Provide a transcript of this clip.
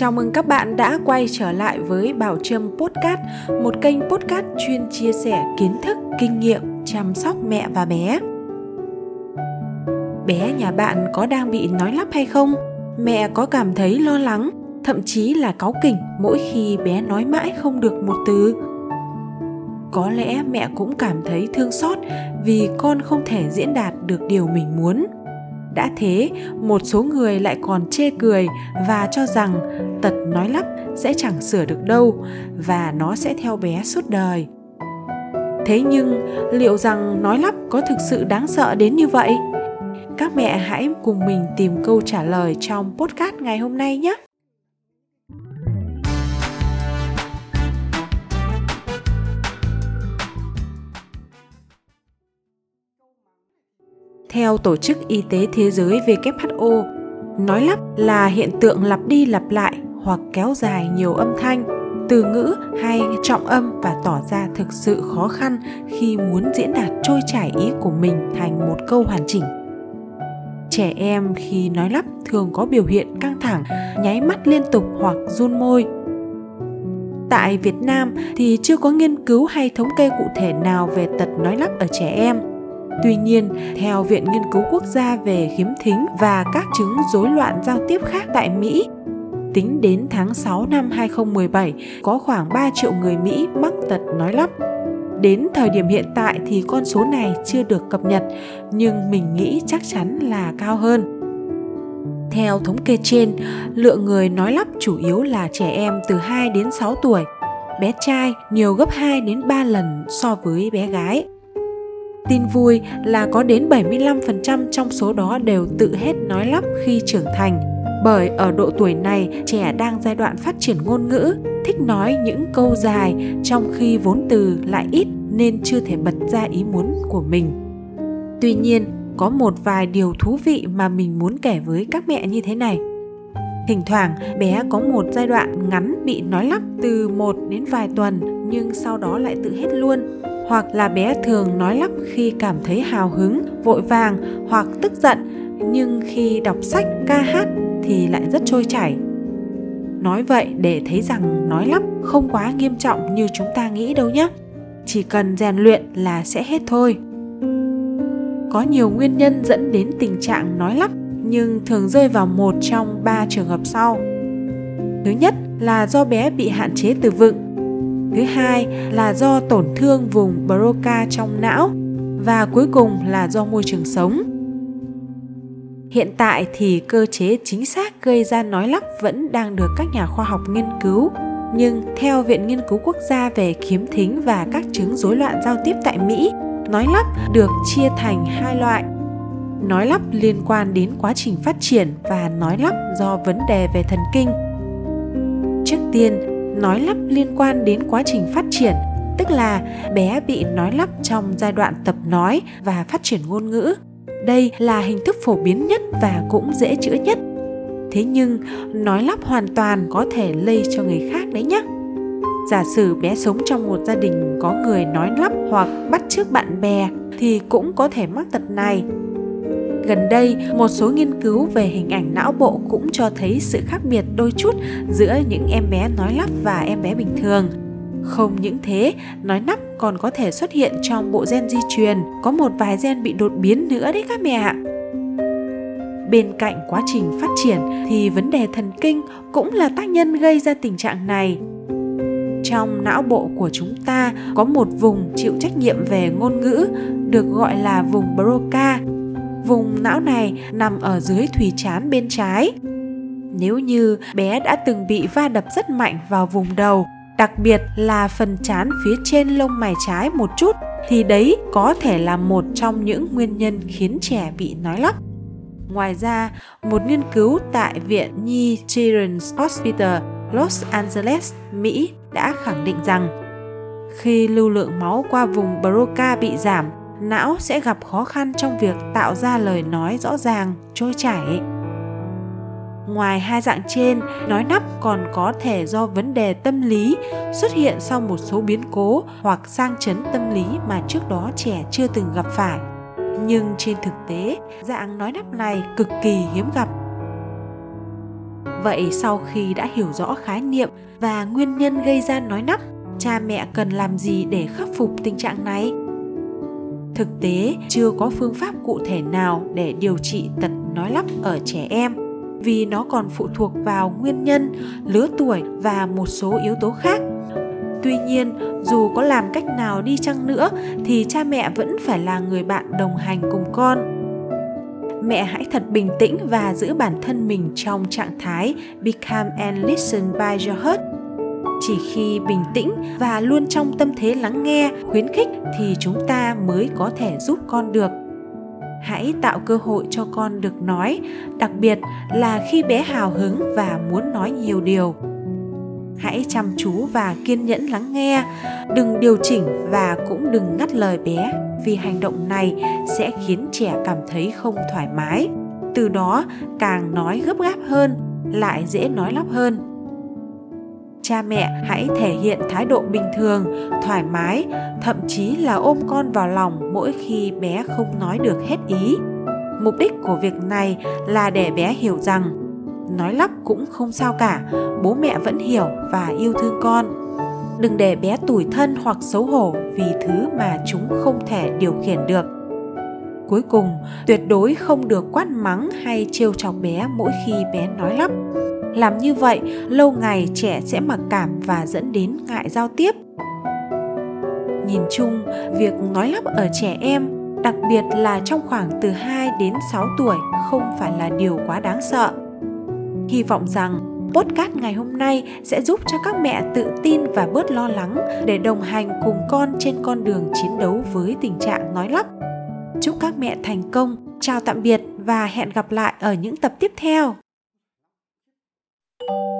Chào mừng các bạn đã quay trở lại với Bảo Trâm Podcast, một kênh podcast chuyên chia sẻ kiến thức, kinh nghiệm chăm sóc mẹ và bé. Bé nhà bạn có đang bị nói lắp hay không? Mẹ có cảm thấy lo lắng, thậm chí là cáu kỉnh mỗi khi bé nói mãi không được một từ? Có lẽ mẹ cũng cảm thấy thương xót vì con không thể diễn đạt được điều mình muốn đã thế, một số người lại còn chê cười và cho rằng tật nói lắp sẽ chẳng sửa được đâu và nó sẽ theo bé suốt đời. Thế nhưng, liệu rằng nói lắp có thực sự đáng sợ đến như vậy? Các mẹ hãy cùng mình tìm câu trả lời trong podcast ngày hôm nay nhé! Theo Tổ chức Y tế Thế giới WHO, nói lắp là hiện tượng lặp đi lặp lại hoặc kéo dài nhiều âm thanh, từ ngữ hay trọng âm và tỏ ra thực sự khó khăn khi muốn diễn đạt trôi chảy ý của mình thành một câu hoàn chỉnh. Trẻ em khi nói lắp thường có biểu hiện căng thẳng, nháy mắt liên tục hoặc run môi. Tại Việt Nam thì chưa có nghiên cứu hay thống kê cụ thể nào về tật nói lắp ở trẻ em Tuy nhiên, theo Viện Nghiên cứu Quốc gia về khiếm thính và các chứng rối loạn giao tiếp khác tại Mỹ, tính đến tháng 6 năm 2017, có khoảng 3 triệu người Mỹ mắc tật nói lắp. Đến thời điểm hiện tại thì con số này chưa được cập nhật, nhưng mình nghĩ chắc chắn là cao hơn. Theo thống kê trên, lượng người nói lắp chủ yếu là trẻ em từ 2 đến 6 tuổi. Bé trai nhiều gấp 2 đến 3 lần so với bé gái. Tin vui là có đến 75% trong số đó đều tự hết nói lắp khi trưởng thành. Bởi ở độ tuổi này, trẻ đang giai đoạn phát triển ngôn ngữ, thích nói những câu dài trong khi vốn từ lại ít nên chưa thể bật ra ý muốn của mình. Tuy nhiên, có một vài điều thú vị mà mình muốn kể với các mẹ như thế này. Thỉnh thoảng bé có một giai đoạn ngắn bị nói lắp từ một đến vài tuần nhưng sau đó lại tự hết luôn hoặc là bé thường nói lắp khi cảm thấy hào hứng, vội vàng hoặc tức giận, nhưng khi đọc sách, ca hát thì lại rất trôi chảy. Nói vậy để thấy rằng nói lắp không quá nghiêm trọng như chúng ta nghĩ đâu nhé. Chỉ cần rèn luyện là sẽ hết thôi. Có nhiều nguyên nhân dẫn đến tình trạng nói lắp nhưng thường rơi vào một trong ba trường hợp sau. Thứ nhất là do bé bị hạn chế từ vựng thứ hai là do tổn thương vùng Broca trong não và cuối cùng là do môi trường sống. Hiện tại thì cơ chế chính xác gây ra nói lắp vẫn đang được các nhà khoa học nghiên cứu, nhưng theo Viện Nghiên cứu Quốc gia về khiếm thính và các chứng rối loạn giao tiếp tại Mỹ, nói lắp được chia thành hai loại. Nói lắp liên quan đến quá trình phát triển và nói lắp do vấn đề về thần kinh. Trước tiên, nói lắp liên quan đến quá trình phát triển, tức là bé bị nói lắp trong giai đoạn tập nói và phát triển ngôn ngữ. Đây là hình thức phổ biến nhất và cũng dễ chữa nhất. Thế nhưng, nói lắp hoàn toàn có thể lây cho người khác đấy nhé giả sử bé sống trong một gia đình có người nói lắp hoặc bắt chước bạn bè thì cũng có thể mắc tật này. Gần đây, một số nghiên cứu về hình ảnh não bộ cũng cho thấy sự khác biệt đôi chút giữa những em bé nói lắp và em bé bình thường. Không những thế, nói nắp còn có thể xuất hiện trong bộ gen di truyền, có một vài gen bị đột biến nữa đấy các mẹ ạ. Bên cạnh quá trình phát triển thì vấn đề thần kinh cũng là tác nhân gây ra tình trạng này. Trong não bộ của chúng ta có một vùng chịu trách nhiệm về ngôn ngữ được gọi là vùng Broca Vùng não này nằm ở dưới thùy chán bên trái. Nếu như bé đã từng bị va đập rất mạnh vào vùng đầu, đặc biệt là phần chán phía trên lông mày trái một chút thì đấy có thể là một trong những nguyên nhân khiến trẻ bị nói lắp. Ngoài ra, một nghiên cứu tại Viện Nhi Children's Hospital Los Angeles, Mỹ đã khẳng định rằng khi lưu lượng máu qua vùng Broca bị giảm não sẽ gặp khó khăn trong việc tạo ra lời nói rõ ràng trôi chảy. Ngoài hai dạng trên nói nắp còn có thể do vấn đề tâm lý xuất hiện sau một số biến cố hoặc sang chấn tâm lý mà trước đó trẻ chưa từng gặp phải. Nhưng trên thực tế dạng nói nắp này cực kỳ hiếm gặp. Vậy sau khi đã hiểu rõ khái niệm và nguyên nhân gây ra nói nắp, cha mẹ cần làm gì để khắc phục tình trạng này? Thực tế, chưa có phương pháp cụ thể nào để điều trị tật nói lắp ở trẻ em vì nó còn phụ thuộc vào nguyên nhân, lứa tuổi và một số yếu tố khác. Tuy nhiên, dù có làm cách nào đi chăng nữa thì cha mẹ vẫn phải là người bạn đồng hành cùng con. Mẹ hãy thật bình tĩnh và giữ bản thân mình trong trạng thái become and listen by your heart chỉ khi bình tĩnh và luôn trong tâm thế lắng nghe, khuyến khích thì chúng ta mới có thể giúp con được. Hãy tạo cơ hội cho con được nói, đặc biệt là khi bé hào hứng và muốn nói nhiều điều. Hãy chăm chú và kiên nhẫn lắng nghe, đừng điều chỉnh và cũng đừng ngắt lời bé, vì hành động này sẽ khiến trẻ cảm thấy không thoải mái. Từ đó, càng nói gấp gáp hơn, lại dễ nói lắp hơn cha mẹ hãy thể hiện thái độ bình thường, thoải mái, thậm chí là ôm con vào lòng mỗi khi bé không nói được hết ý. Mục đích của việc này là để bé hiểu rằng, nói lắp cũng không sao cả, bố mẹ vẫn hiểu và yêu thương con. Đừng để bé tủi thân hoặc xấu hổ vì thứ mà chúng không thể điều khiển được. Cuối cùng, tuyệt đối không được quát mắng hay trêu chọc bé mỗi khi bé nói lắp làm như vậy, lâu ngày trẻ sẽ mặc cảm và dẫn đến ngại giao tiếp nhìn chung, việc nói lắp ở trẻ em, đặc biệt là trong khoảng từ 2 đến 6 tuổi, không phải là điều quá đáng sợ. Hy vọng rằng podcast ngày hôm nay sẽ giúp cho các mẹ tự tin và bớt lo lắng để đồng hành cùng con trên con đường chiến đấu với tình trạng nói lắp. Chúc các mẹ thành công. Chào tạm biệt và hẹn gặp lại ở những tập tiếp theo. you